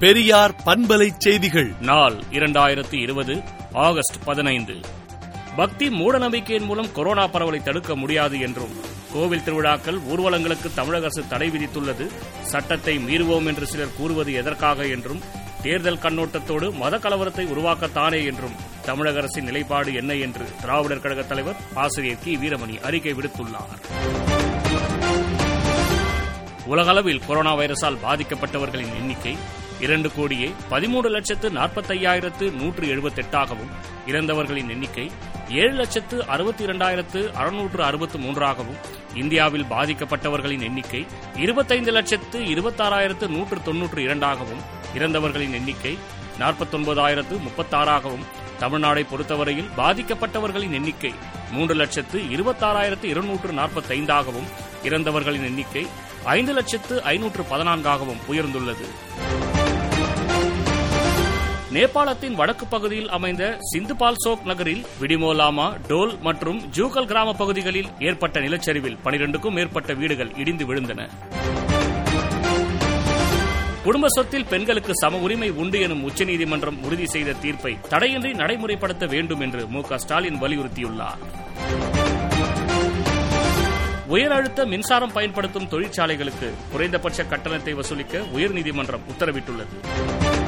பெரியார் பண்பலை செய்திகள். நாள் இரண்டாயிரத்தி இருபது ஆகஸ்ட் பதினைந்து. பக்தி மூடநம்பிக்கையின் மூலம் கொரோனா பரவலை தடுக்க முடியாது என்றும் கோவில் திருவிழாக்கள் ஊர்வலங்களுக்கு தமிழக அரசு தடை விதித்துள்ளது சட்டத்தை மீறுவோம் என்று சிலர் கூறுவது எதற்காக என்றும் தேர்தல் கண்ணோட்டத்தோடு மத கலவரத்தை உருவாக்கத்தானே என்றும் தமிழக அரசின் நிலைப்பாடு என்ன என்று திராவிடர் கழக தலைவர் ஆசிரியர் கி. வீரமணி அறிக்கை விடுத்துள்ளார். உலகளவில் கொரோனா வைரஸால் பாதிக்கப்பட்டவர்களின் எண்ணிக்கை இரண்டு கோடியே பதிமூன்று லட்சத்து நாற்பத்தையாயிரத்து நூற்று எழுபத்தெட்டாகவும் இறந்தவர்களின் எண்ணிக்கை ஏழு லட்சத்து அறுபத்தி இரண்டாயிரத்து அறுநூற்று அறுபத்து மூன்றாகவும் இந்தியாவில் பாதிக்கப்பட்டவர்களின் எண்ணிக்கை இருபத்தைந்து லட்சத்து இருபத்தாறாயிரத்து நூற்று தொன்னூற்று இரண்டாகவும் இறந்தவர்களின் எண்ணிக்கை நாற்பத்தொன்பதாயிரத்து முப்பத்தாறாகவும் தமிழ்நாடை பொறுத்தவரையில் பாதிக்கப்பட்டவர்களின் எண்ணிக்கை மூன்று லட்சத்து இருபத்தாறாயிரத்து இருநூற்று நாற்பத்தைந்தாகவும் இறந்தவர்களின் எண்ணிக்கை ஐந்து லட்சத்து ஐநூற்று பதினான்காகவும் உயர்ந்துள்ளது. நேபாளத்தின் வடக்கு பகுதியில் அமைந்த சிந்துபால்சோக் நகரில் விடிமோலாமா டோல் மற்றும் ஜூகல் கிராம பகுதிகளில் ஏற்பட்ட நிலச்சரிவில் பனிரெண்டுக்கும் மேற்பட்ட வீடுகள் இடிந்து விழுந்தன. குடும்ப சொத்தில் பெண்களுக்கு சம உரிமை உண்டு எனும் உச்சநீதிமன்றம் உறுதி செய்த தீர்ப்பை தடையின்றி நடைமுறைப்படுத்த வேண்டும் என்று மு க ஸ்டாலின் வலியுறுத்தியுள்ளார். உயர் அழுத்த மின்சாரம் பயன்படுத்தும் தொழிற்சாலைகளுக்கு குறைந்தபட்ச கட்டணத்தை வசூலிக்க உயர்நீதிமன்றம் உத்தரவிட்டுள்ளது.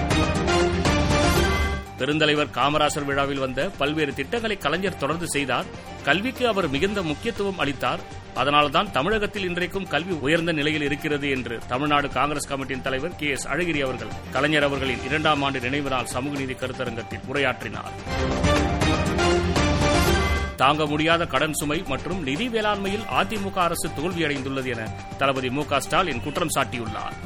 பெருந்தலைவர் காமராசர் விழாவில் வந்த பல்வேறு திட்டங்களை கலைஞர் தொடர்ந்து செய்தார். கல்விக்கு அவர் மிகுந்த முக்கியத்துவம் அளித்தார். அதனால்தான் தமிழகத்தில் இன்றைக்கும் கல்வி உயர்ந்த நிலையில் இருக்கிறது என்று தமிழ்நாடு காங்கிரஸ் கமிட்டியின் தலைவர் கே எஸ் அழகிரி அவர்கள் கலைஞர் அவர்களின் இரண்டாம் ஆண்டு நினைவு நாள் சமூக நீதி கருத்தரங்கத்தில் உரையாற்றினார். தாங்க முடியாத கடன் சுமை மற்றும் நிதி வேளாண்மையில் அதிமுக அரசு தோல்வியடைந்துள்ளது என தளபதி மு க ஸ்டாலின் குற்றம் சாட்டியுள்ளார்.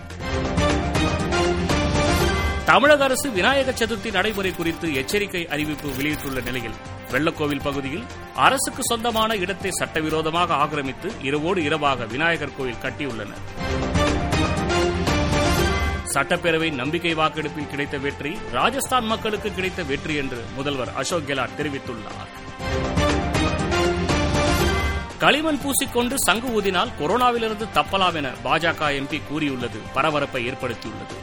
தமிழக அரசு விநாயகர் சதுர்த்தி நடைமுறை குறித்து எச்சரிக்கை அறிவிப்பு வெளியிட்டுள்ள நிலையில் வெள்ளக்கோவில் பகுதியில் அரசுக்கு சொந்தமான இடத்தை சட்டவிரோதமாக ஆக்கிரமித்து இரவோடு இரவாக விநாயகர் கோயில் கட்டியுள்ளனர். சட்டப்பேரவை நம்பிக்கை வாக்கெடுப்பில் கிடைத்த வெற்றி ராஜஸ்தான் மக்களுக்கு கிடைத்த வெற்றி என்று முதல்வர் அசோக் கெலாட் தெரிவித்துள்ளார். களிமண் பூசிக்கொண்டு சங்கு ஊதினால் கொரோனாவிலிருந்து தப்பலாம் என பாஜக எம்பி கூறியுள்ளது பரபரப்பை ஏற்படுத்தியுள்ளது.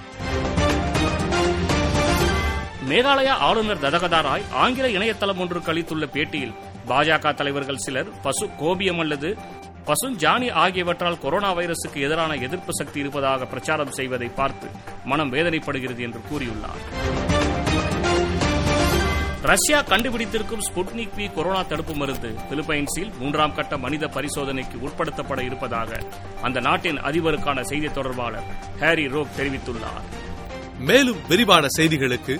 மேகாலயா ஆளுநர் ததகதா ராய் ஆங்கில இணையதளம் ஒன்றுக்கு அளித்துள்ள பேட்டியில் பாஜக தலைவர்கள் சிலர் பசு கோபியம் அல்லது பசுஞ்சாணி ஆகியவற்றால் கொரோனா வைரசுக்கு எதிரான எதிர்ப்பு சக்தி இருப்பதாக பிரச்சாரம் செய்வதை பார்த்து மனம் வேதனைப்படுகிறது என்று கூறியுள்ளார். ரஷ்யா கண்டுபிடித்திருக்கும் ஸ்புட்னிக் வி கொரோனா தடுப்பு மருந்து பிலிப்பைன்ஸில் மூன்றாம் கட்ட மனித பரிசோதனைக்கு உட்படுத்தப்பட இருப்பதாக அந்த நாட்டின் அதிபருக்கான செய்தி தொடர்பாளர் ஹாரி ரோக் தெரிவித்துள்ளார். மேலும் விரிவான செய்திகளுக்கு